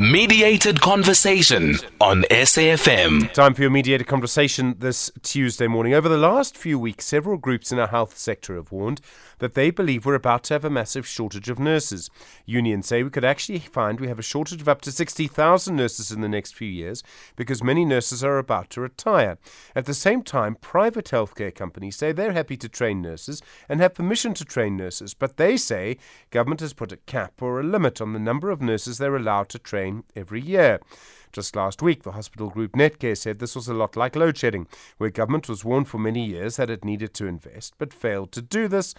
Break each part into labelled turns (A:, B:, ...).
A: Mediated Conversation on SAFM.
B: Time for your mediated conversation this Tuesday morning. Over the last few weeks, several groups in our health sector have warned that they believe we're about to have a massive shortage of nurses. Unions say we could actually find we have a shortage of up to 60,000 nurses in the next few years because many nurses are about to retire. At the same time, private healthcare companies say they're happy to train nurses and have permission to train nurses, but they say government has put a cap or a limit on the number of nurses they're allowed to train every year. Just last week, the hospital group Netcare said this was a lot like load shedding, where government was warned for many years that it needed to invest but failed to do this.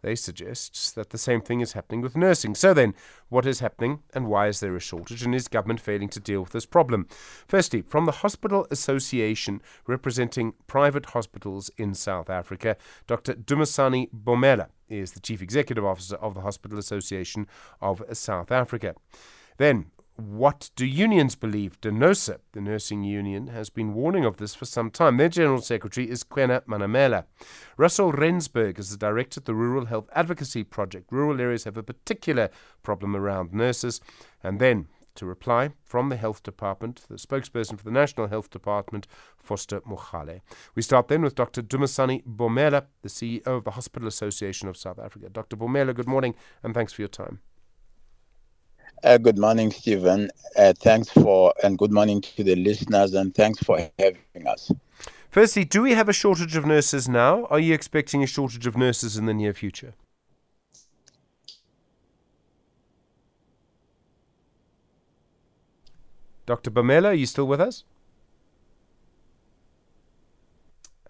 B: They suggest that the same thing is happening with nursing. So then, what is happening and why is there a shortage and is government failing to deal with this problem? Firstly, from the Hospital Association representing private hospitals in South Africa, Dr. Dumisani Bomela is the Chief Executive Officer of the Hospital Association of South Africa. Then, what do unions believe? DENOSA, the nursing union, has been warning of this for some time. Their General Secretary is Kwena Manamela. Russell Rensburg is the director of the Rural Health Advocacy Project. Rural areas have a particular problem around nurses. And then, to reply from the Health Department, the spokesperson for the National Health Department, Foster Mohale. We start then with Dr. Dumisani Bomela, the CEO of the Hospital Association of South Africa. Dr. Bomela, good morning and thanks for your time.
C: Uh, good morning, Stephen. Uh, thanks for, and good morning to the listeners, and thanks for having us.
B: Firstly, do we have a shortage of nurses now? Are you expecting a shortage of nurses in the near future? Dr. Bomela, are you still with us?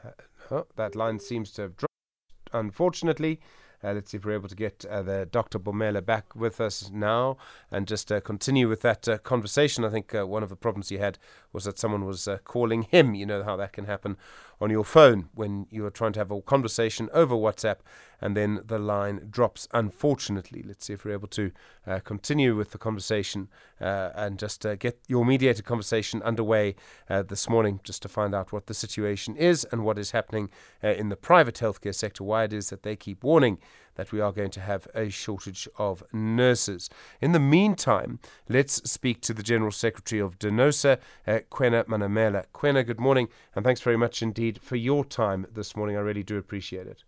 B: Uh, no, that line seems to have dropped, unfortunately. Uh, let's see if we're able to get uh, the Dr. Bomela back with us now and just uh, continue with that conversation. I think one of the problems he had was that someone was calling him. You know how that can happen on your phone when you are trying to have a conversation over WhatsApp and then the line drops, unfortunately. Let's see if we're able to uh, continue with the conversation uh, and just uh, get your mediated conversation underway this morning just to find out what the situation is and what is happening in the private healthcare sector, why it is that they keep warning that we are going to have a shortage of nurses. In the meantime, let's speak to the General Secretary of DENOSA, uh, Kwena Manamela. Kwena, good morning, and thanks very much indeed for your time this morning. I really do appreciate it.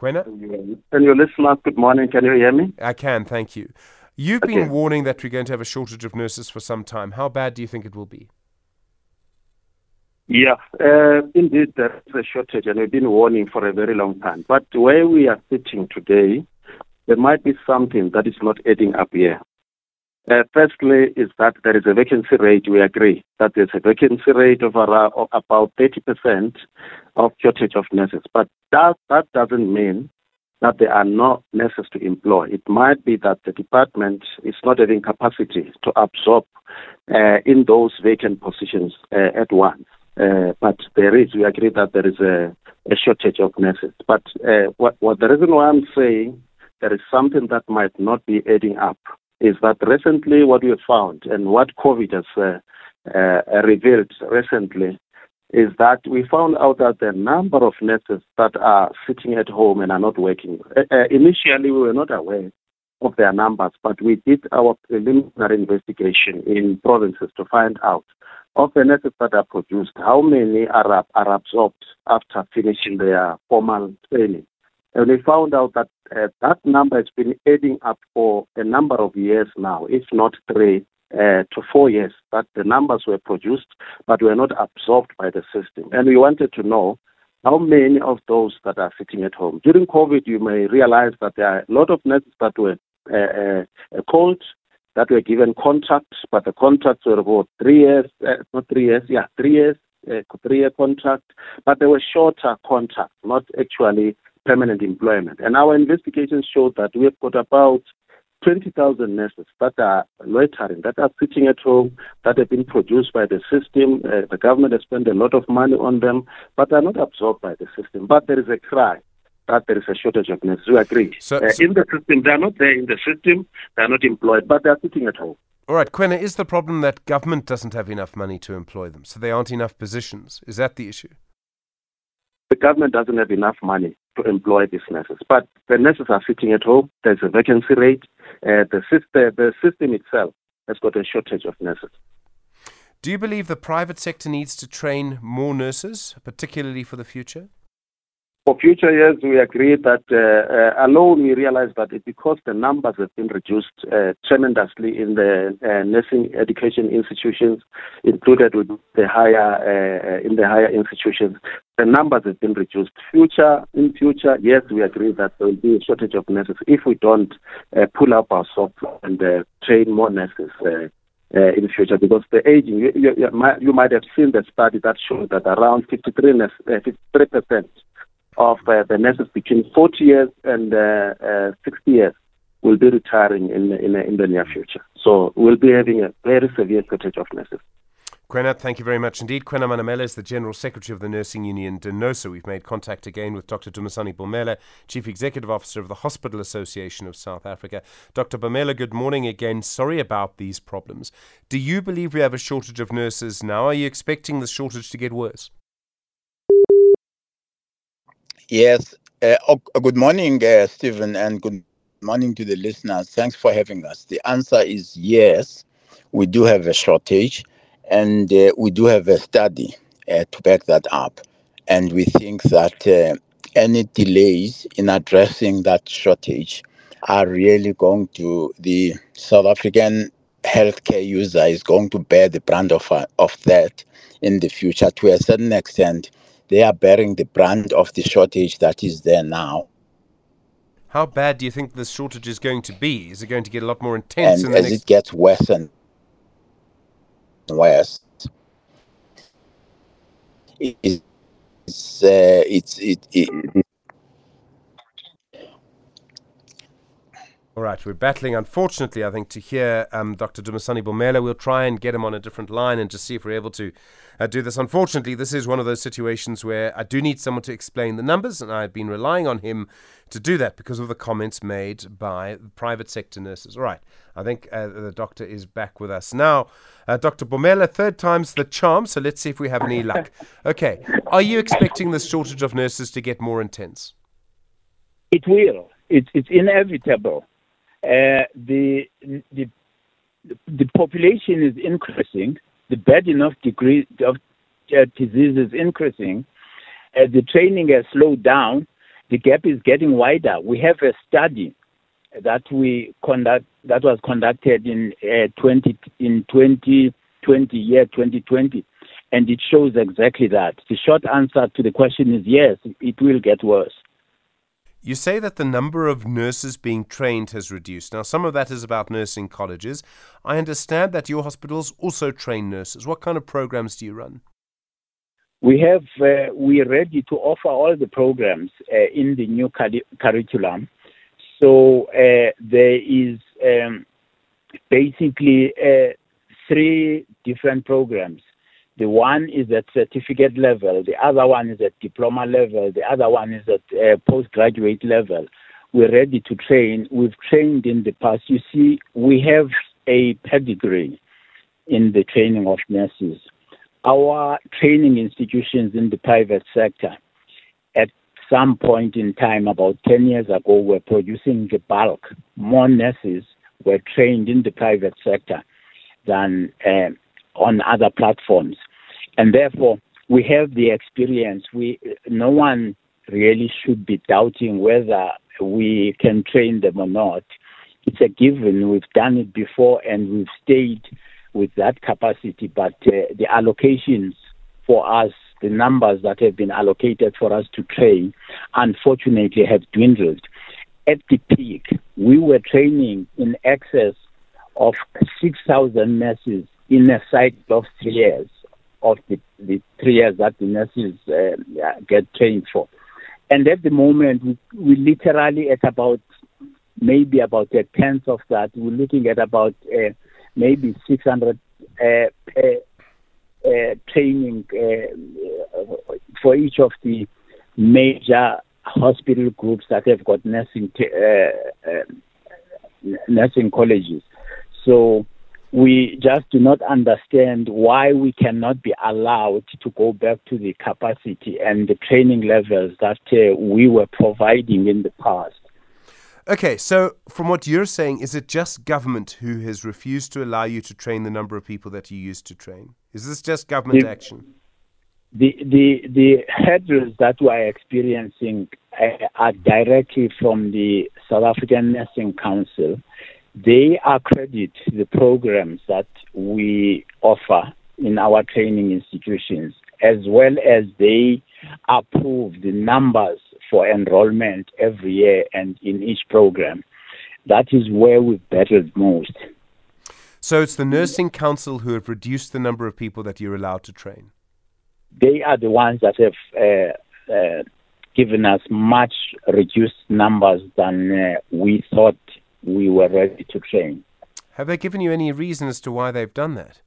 B: Kwena?
D: And your listeners, good morning. Can you hear me?
B: I can, thank you. You've okay. been warning that we're going to have a shortage of nurses for some time. How bad do you think it will be?
D: Yeah, uh, indeed, there's a shortage, and we've been warning for a very long time. But where we are sitting today, there might be something that is not adding up here. Uh, firstly, is that there is a vacancy rate. We agree that there's a vacancy rate of, around, of about 30% of shortage of nurses. But that, that doesn't mean that there are no nurses to employ. It might be that the department is not having capacity to absorb uh, in those vacant positions uh, at once. Uh, but there is, we agree that there is a, a shortage of nurses. But uh, what, what the reason why I'm saying there is something that might not be adding up is that recently what we found and what COVID has uh, uh, revealed recently is that we found out that the number of nurses that are sitting at home and are not working. Uh, uh, initially, we were not aware of their numbers, but we did our preliminary investigation in provinces to find out of the nurses that are produced, how many are, are absorbed after finishing their formal training? And we found out that uh, that number has been adding up for a number of years now, if not three uh, to four years, that the numbers were produced but were not absorbed by the system. And we wanted to know how many of those that are sitting at home. During COVID, you may realize that there are a lot of nurses that were called that were given contracts, but the contracts were about three years, uh, not three years, yeah, three years, uh, three-year contract, but they were shorter contracts, not actually permanent employment. And our investigations showed that we've got about 20,000 nurses that are loitering, that are sitting at home, that have been produced by the system. Uh, the government has spent a lot of money on them, but they're not absorbed by the system. But there is a cry that there is a shortage of nurses. We agree. So, uh, so in the system, they are not there in the system, they are not employed, but they are sitting at home.
B: All right, Kwena, is the problem that government doesn't have enough money to employ them, so there aren't enough positions? Is that the issue?
D: The government doesn't have enough money. to employ these nurses. But the nurses are sitting at home. There's a vacancy rate. Uh, the, system, the system itself has got a shortage of nurses.
B: Do you believe the private sector needs to train more nurses, particularly for the future?
D: For future years, we agree that uh, uh, alone we realize that it, because the numbers have been reduced uh, tremendously in the uh, nursing education institutions, included with the higher uh, in the higher institutions, the numbers have been reduced. Future in future, yes, we agree that there will be a shortage of nurses if we don't uh, pull up our socks and train more nurses. Uh, in the future because the aging, you, you, you, might, you, might, have seen the study that shows that around 53, uh, 53% of uh, the nurses between 40 years and uh, uh, 60 years will be retiring in, in, in the near future. So we'll be having a very severe shortage of nurses.
B: Kwena, thank you very much indeed. Kwena Manamela is the General Secretary of the Nursing Union, DENOSA. We've made contact again with Dr. Dumisani Bomela, Chief Executive Officer of the Hospital Association of South Africa. Dr. Bomela, good morning again. Sorry about these problems. Do you believe we have a shortage of nurses now? Are you expecting the shortage to get worse?
C: Yes. Uh, oh, good morning, uh, Stephen, and good morning to the listeners. Thanks for having us. The answer is yes. We do have a shortage, and uh, we do have a study uh, to back that up. And we think that uh, any delays in addressing that shortage are really going to the South African healthcare user is going to bear the brunt of, uh, of that in the future to a certain extent they are bearing the brunt of the shortage that is there now.
B: How bad do you think the shortage is going to be? Is it going to get a lot more intense?
C: And as next... it gets worse and worse, it's, uh, it's it, it,
B: All right, we're battling, unfortunately, I think, to hear um, Dr. Dumisani Bomela. We'll try and get him on a different line and just see if we're able to uh, do this. Unfortunately, this is one of those situations where I do need someone to explain the numbers, and I've been relying on him to do that because of the comments made by private sector nurses. All right, I think uh, the doctor is back with us now. Uh, Dr. Bomela, third time's the charm, so let's see if we have any luck. Okay, are you expecting this shortage of nurses to get more intense?
E: It will. It's, it's inevitable uh, the, the, the population is increasing, the burden of degree of uh, disease is increasing, uh, the training has slowed down, the gap is getting wider. We have a study that we conduct that was conducted in uh, 20 in 2020 year 2020 and it shows exactly that. The short answer to the question is yes it will get worse
B: you say that the number of nurses being trained has reduced. Now, some of that is about nursing colleges. I understand that your hospitals also train nurses. What kind of programs do you run?
E: We have uh, we are ready to offer all the programs uh, in the new curriculum. So uh, there is um, basically uh, three different programs. The one is at certificate level, the other one is at diploma level, the other one is at uh, postgraduate level. We're ready to train. We've trained in the past. You see, we have a pedigree in the training of nurses. Our training institutions in the private sector, at some point in time, about 10 years ago, were producing the bulk. More nurses were trained in the private sector than uh, on other platforms and therefore we have the experience. We no one really should be doubting whether we can train them or not. It's a given. We've done it before, and we've stayed with that capacity. But uh, the allocations for us, the numbers that have been allocated for us to train, unfortunately, have dwindled. At the peak, we were training in excess of 6,000 nurses in a cycle of three years of the, the three years that the nurses uh, get trained for. And at the moment, we, we literally at about maybe about a tenth of that. We're looking at about uh, maybe 600 uh, uh, training uh, for each of the major hospital groups that have got nursing t- nursing colleges. So we just do not understand why we cannot be allowed to go back to the capacity and the training levels that uh, we were providing in the past.
B: Okay, so from what you're saying, is it just government who has refused to allow you to train the number of people that you used to train? Is this just government
E: The-
B: action?
E: The the the hurdles that we are experiencing uh, are directly from the South African Nursing Council. They accredit the programs that we offer in our training institutions, as well as they approve the numbers for enrollment every year and in each program. That is where we've battled most.
B: So it's the nursing council who have reduced the number of people that you're allowed to train.
E: they are the ones that have uh, uh, given us much reduced numbers than uh, we thought we were ready to train.
B: Have they given you any reason as to why they've done that?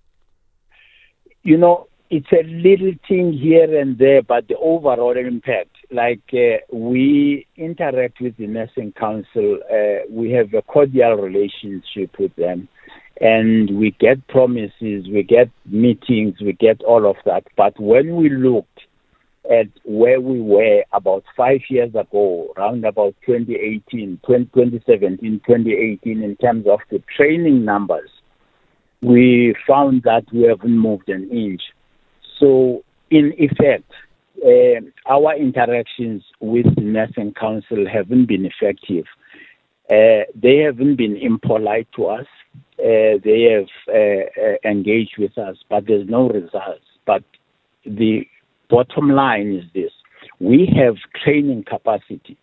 E: You know, it's a little thing here and there, but the overall impact, like uh, we interact with the nursing council, uh, we have a cordial relationship with them, and we get promises, we get meetings, we get all of that. But when we looked at where we were about five years ago, around about 2018, 20, 2017, 2018, in terms of the training numbers, we found that we haven't moved an inch. So, in effect, uh, our interactions with the nursing council haven't been effective. Uh, they haven't been impolite to us. Uh, they have uh, uh, engaged with us, but there's no results. But the bottom line is this we have training capacity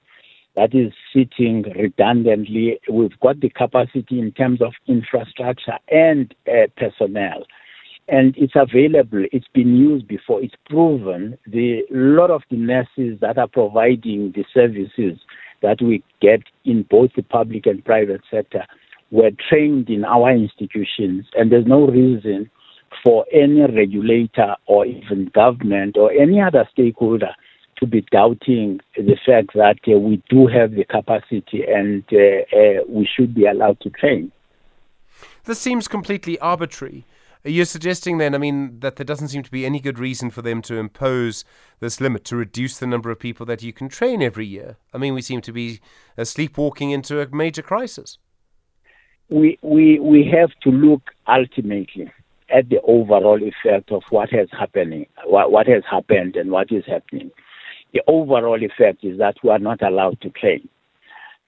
E: that is sitting redundantly. We've got the capacity in terms of infrastructure and uh, personnel. And it's available. It's been used before. It's proven. The lot of the nurses that are providing the services that we get in both the public and private sector were trained in our institutions, and there's no reason for any regulator or even government or any other stakeholder to be doubting the fact that uh, we do have the capacity and uh, uh, we should be allowed to train.
B: This seems completely arbitrary. You're suggesting then, I mean, that there doesn't seem to be any good reason for them to impose this limit to reduce the number of people that you can train every year. I mean, we seem to be uh, sleepwalking into a major crisis.
E: We, we, we have to look ultimately at the overall effect of what has happening, what, what has happened and what is happening. The overall effect is that we are not allowed to train.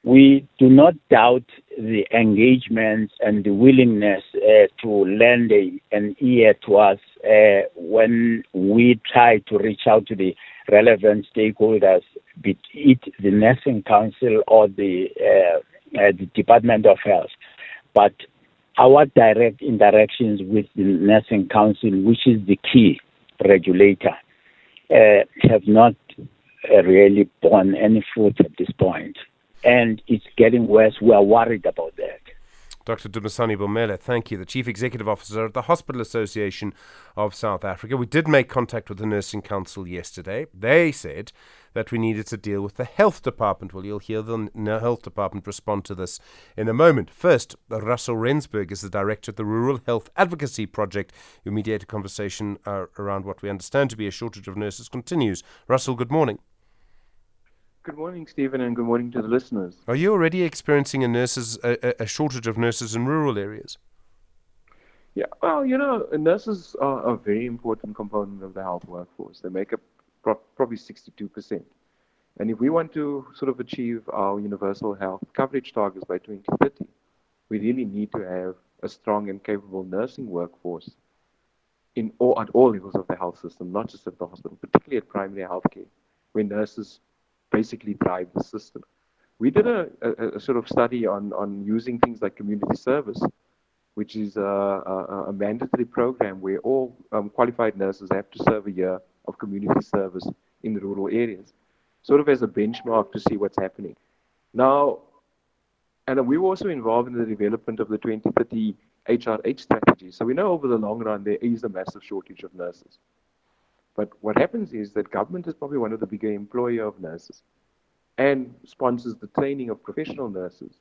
E: We do not doubt the engagement and the willingness uh, to lend a, an ear to us uh, when we try to reach out to the relevant stakeholders, be it the nursing council or the, uh, the Department of Health. But our direct interactions with the nursing council, which is the key regulator, uh, have not uh, really borne any fruit at this point. And it's getting worse. We are worried about that.
B: Dr. Dumisani Bomela, thank you, the Chief Executive Officer of the Hospital Association of South Africa. We did make contact with the Nursing Council yesterday. They said that we needed to deal with the Health Department. Well, you'll hear the Health Department respond to this in a moment. First, Russell Rensburg is the Director of the Rural Health Advocacy Project, who mediated conversation uh, around what we understand to be a shortage of nurses continues. Russell, good morning.
F: Good morning, Stephen, and good morning to the listeners.
B: Are you already experiencing a nurses a, a shortage of nurses in rural areas?
F: Yeah, well, you know, nurses are a very important component of the health workforce. They make up pro- probably 62%. And if we want to sort of achieve our universal health coverage targets by 2030, we really need to have a strong and capable nursing workforce in all, at all levels of the health system, not just at the hospital, particularly at primary health care, where nurses basically drive the system. We did a, a, a, sort of study on, on using things like community service, which is a, a, mandatory program where all um, qualified nurses have to serve a year of community service in rural areas, sort of as a benchmark to see what's happening. Now, and we were also involved in the development of the 2030 HRH strategy. So we know over the long run there is a massive shortage of nurses. But what happens is that government is probably one of the bigger employer of nurses and sponsors the training of professional nurses.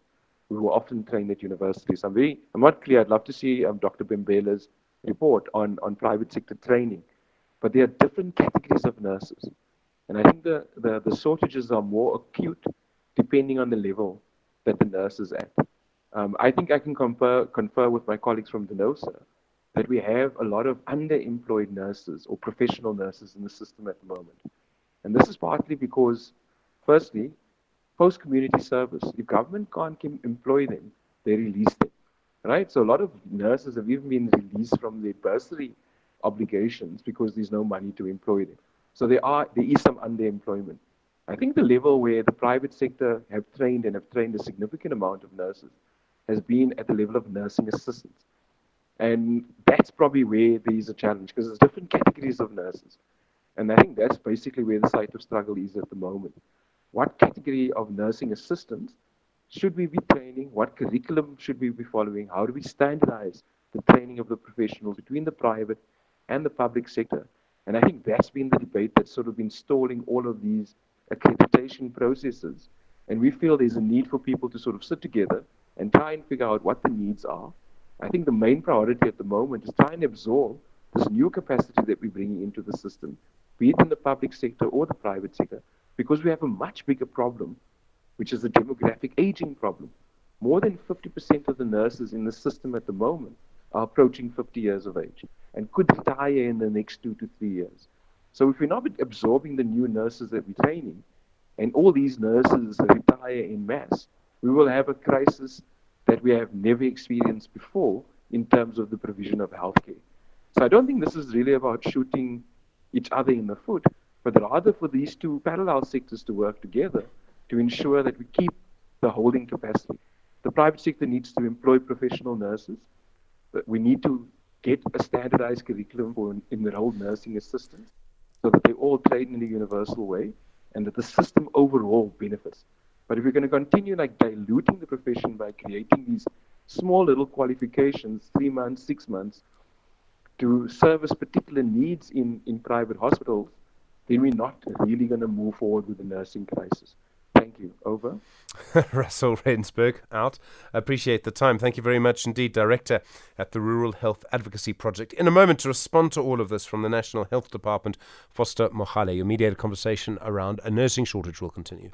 F: who are often trained at universities. I'm very, I'm not clear. I'd love to see um, Dr. Bomela's report on, on private sector training. But there are different categories of nurses. And I think the, the, the shortages are more acute depending on the level that the nurse is at. Um, I think I can confer, confer with my colleagues from the DENOSA that we have a lot of underemployed nurses or professional nurses in the system at the moment. And this is partly because, firstly, post community service, if government can't employ them, they release them. Right? So a lot of nurses have even been released from their bursary obligations because there's no money to employ them. So there are there is some underemployment. I think the level where the private sector have trained and have trained a significant amount of nurses has been at the level of nursing assistants. And that's probably where there is a challenge because there's different categories of nurses. And I think that's basically where the site of struggle is at the moment. What category of nursing assistants should we be training? What curriculum should we be following? How do we standardize the training of the professionals between the private and the public sector? And I think that's been the debate that's sort of been stalling all of these accreditation processes. And we feel there's a need for people to sort of sit together and try and figure out what the needs are. I think the main priority at the moment is try and absorb this new capacity that we're bringing into the system, be it in the public sector or the private sector, because we have a much bigger problem, which is the demographic aging problem. More than 50% of the nurses in the system at the moment are approaching 50 years of age and could retire in the next two to three years. So if we're not absorbing the new nurses that we're training, and all these nurses retire in mass, we will have a crisis that we have never experienced before in terms of the provision of healthcare. So I don't think this is really about shooting each other in the foot, but rather for these two parallel sectors to work together to ensure that we keep the holding capacity. The private sector needs to employ professional nurses, but we need to get a standardized curriculum for enrolled nursing assistants so that they all train in a universal way and that the system overall benefits. But if we're going to continue like diluting the profession by creating these small little qualifications, three months, six months, to service particular needs in, in private hospitals, then we're not really going to move forward with the nursing crisis. Thank you. Over.
B: Russell Rensburg out. Appreciate the time. Thank you very much indeed, Director at the Rural Health Advocacy Project. In a moment, to respond to all of this from the National Health Department, Foster Mohale, your mediated conversation around a nursing shortage will continue.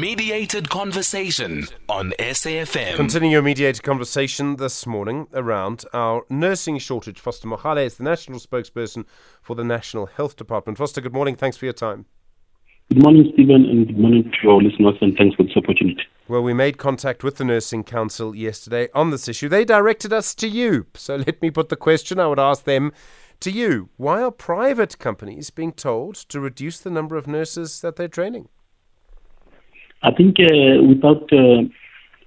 A: Mediated conversation on SAFM.
B: Continuing your mediated conversation this morning around our nursing shortage. Foster Mohale is the national spokesperson for the National Health Department. Foster, good morning. Thanks for your time.
G: Good morning, Stephen, and good morning to your listeners, and thanks for this opportunity.
B: Well, we made contact with the Nursing Council yesterday on this issue. They directed us to you. So let me put the question I would ask them to you. Why are private companies being told to reduce the number of nurses that they're training?
G: I think uh, without uh,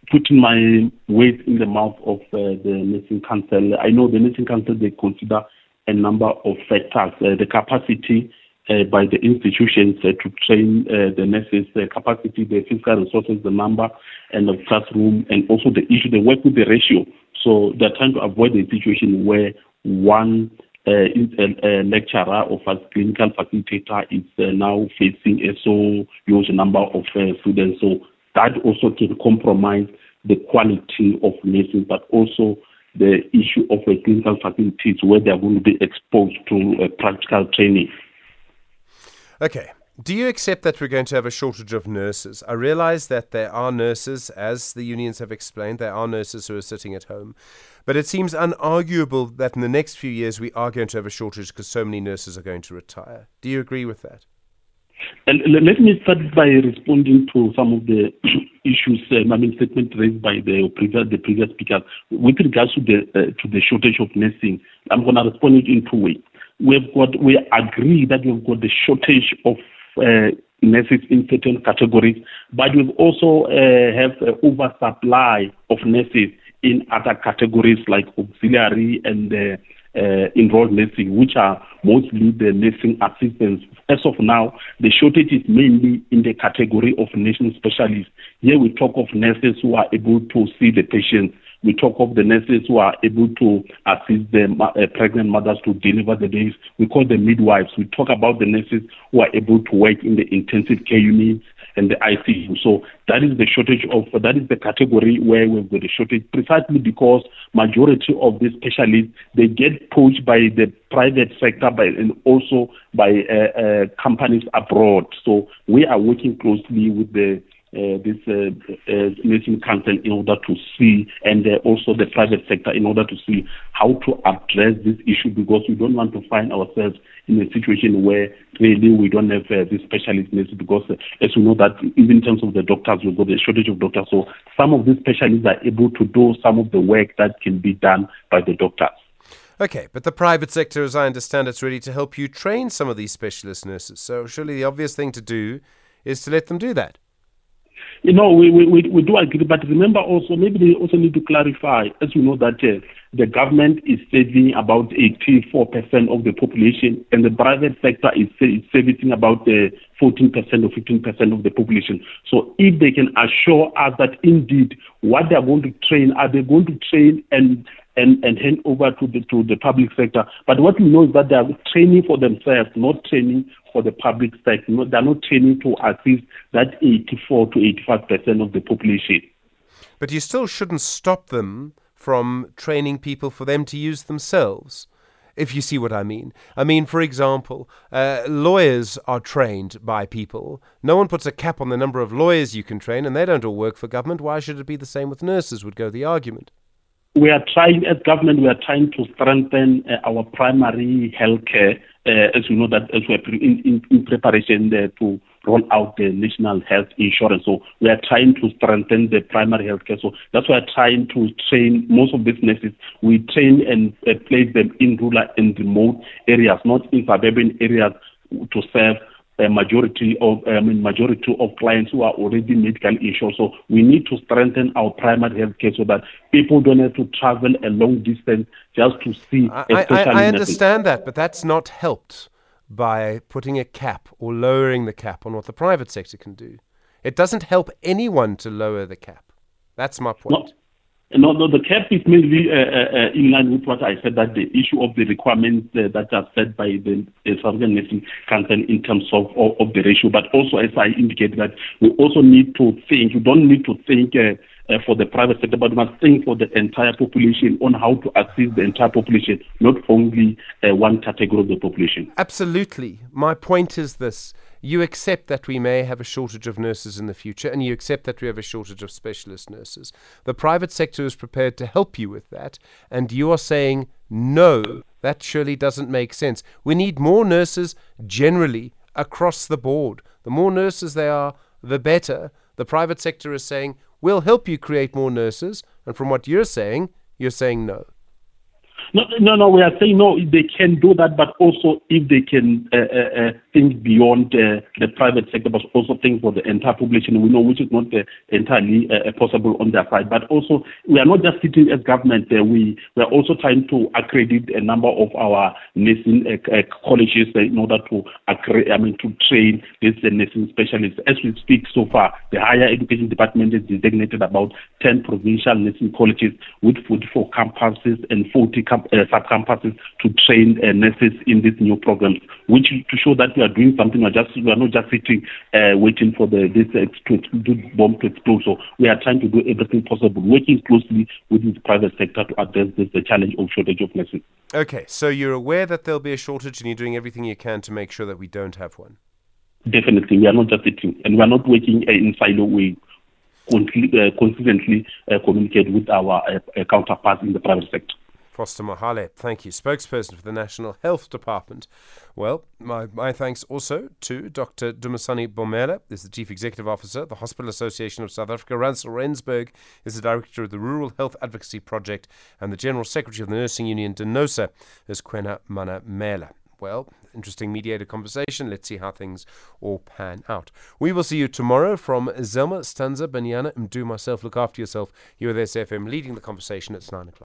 G: putting my weight in the mouth of uh, the Nursing Council, I know the Nursing Council, they consider a number of factors, uh, the capacity uh, by the institutions uh, to train the nurses, the capacity, the physical resources, the number and the classroom, and also the issue, they work with the ratio. So they're trying to avoid the situation where one uh, a, a lecturer or a clinical facilitator is uh, now facing a so huge number of uh, students. So that also can compromise the quality of nursing, but also the issue of a clinical facilities where they are going to be exposed to practical training.
B: Okay. Do you accept that we're going to have a shortage of nurses? I realize that there are nurses, as the unions have explained, there are nurses who are sitting at home. But it seems unarguable that in the next few years we are going to have a shortage because so many nurses are going to retire. Do you agree with that?
G: And let me start by responding to some of the issues, um, I mean, statement raised by the previous, the previous speaker. With regards to the uh, to the shortage of nursing, I'm going to respond it in two ways we've got we agree that we've got the shortage of nurses in certain categories, but we've also uh, have an oversupply of nurses in other categories like auxiliary and uh, uh, enrolled nursing, which are mostly the nursing assistants. As of now, the shortage is mainly in the category of nursing specialists. Here we talk of nurses who are able to see the patients We talk of the nurses who are able to assist the uh, pregnant mothers to deliver the babies. We call them midwives. We talk about the nurses who are able to work in the intensive care units and the ICU. So that is the shortage of that is the category where we've got a shortage precisely because majority of these specialists they get poached by the private sector by and also by uh, uh, companies abroad. So we are working closely with the uh, this uh, uh, nursing council in order to see, and uh, also the private sector in order to see how to address this issue because we don't want to find ourselves in a situation where really we don't have uh, this specialist nurses because uh, as we know that even in terms of the doctors we've got a shortage of doctors so some of these specialists are able to do some of the work that can be done by the doctors.
B: Okay, but the private sector, as I understand, it's ready to help you train some of these specialist nurses. So surely the obvious thing to do is to let them do that.
G: You know, we, we, we do agree, but remember also, maybe they also need to clarify, as you know, that uh, the government is saving about 84% of the population, and the private sector is, is servicing about uh, 14% or 15% of the population. So if they can assure us that indeed what they are going to train, are they going to train and and, and hand over to the to the public sector. But what we know is that they are training for themselves, not training for the public sector. They're not training to assist that 84 to 85 percent of the population.
B: But you still shouldn't stop them from training people for them to use themselves. If you see what I mean. I mean, for example, uh, lawyers are trained by people. No one puts a cap on the number of lawyers you can train, and they don't all work for government. Why should it be the same with nurses, would go the argument
G: we are trying, as government, we are trying to strengthen uh, our primary health care, uh, as you know that as we are in, in, in preparation uh, to roll out the national health insurance. So we are trying to strengthen the primary health care. So that's why we are trying to train most of these nurses. We train and uh, place them in rural and remote areas, not in suburban areas to serve a majority of I mean majority of clients who are already medical insured. So we need to strengthen our primary health care so that people don't have to travel a long distance just to see.
B: I, I, I understand that, but that's not helped by putting a cap or lowering the cap on what the private sector can do. It doesn't help anyone to lower the cap. That's my point.
G: No, no, the cap is mainly uh, uh, uh, in line with what I said that the issue of the requirements uh, that are set by the South African Nursing Council in terms of, of, of, the ratio, but also as I indicated that we also need to think, you don't need to think uh, uh, for the private sector, but we must think for the entire population on how to assist the entire population, not only one category of the population.
B: Absolutely. My point is this you accept that we may have a shortage of nurses in the future, and you accept that we have a shortage of specialist nurses. The private sector is prepared to help you with that, and you are saying, no, that surely doesn't make sense. We need more nurses generally across the board. The more nurses there are, the better. The private sector is saying, we'll help you create more nurses, and from what you're saying, you're saying no.
G: No, no, no. We are saying no. They can do that, but also if they can uh, uh, uh think beyond uh, the private sector, but also think for the entire population. We know which is not uh, entirely uh, possible on their side. But also, we are not just sitting as government. we we are also trying to accredit a number of our nursing colleges in order to accredit, I mean, to train these nursing specialists. As we speak, so far, the higher education department has designated about 10 provincial nursing colleges with 44 campuses and 40 camp- uh, sub-campuses to train uh, nurses in these new programs, which to show that we are doing something. We are just we are not just sitting uh, waiting for the this uh, to, bomb to explode. So we are trying to do everything possible, working closely with the private sector to address this the challenge of shortage of nurses.
B: Okay, so you're aware that there'll be a shortage, and you're doing everything you can to make sure that we don't have one.
G: Definitely, we are not just sitting, and we are not working uh, in silo. We uh, consistently uh, communicate with our uh, counterparts in the private sector.
B: Foster Mohale, thank you. Spokesperson for the National Health Department. Well, my, my thanks also to Dr. Dumisani Bomela, is the Chief Executive Officer, the Hospital Association of South Africa. Russell Rensburg is the Director of the Rural Health Advocacy Project, and the General Secretary of the Nursing Union, DENOSA, is Kwena Manamela. Well, interesting mediated conversation. Let's see how things all pan out. We will see you tomorrow from Zelma Stanza Banyana and do Myself, look after yourself. You're with SFM leading the conversation at 9 o'clock.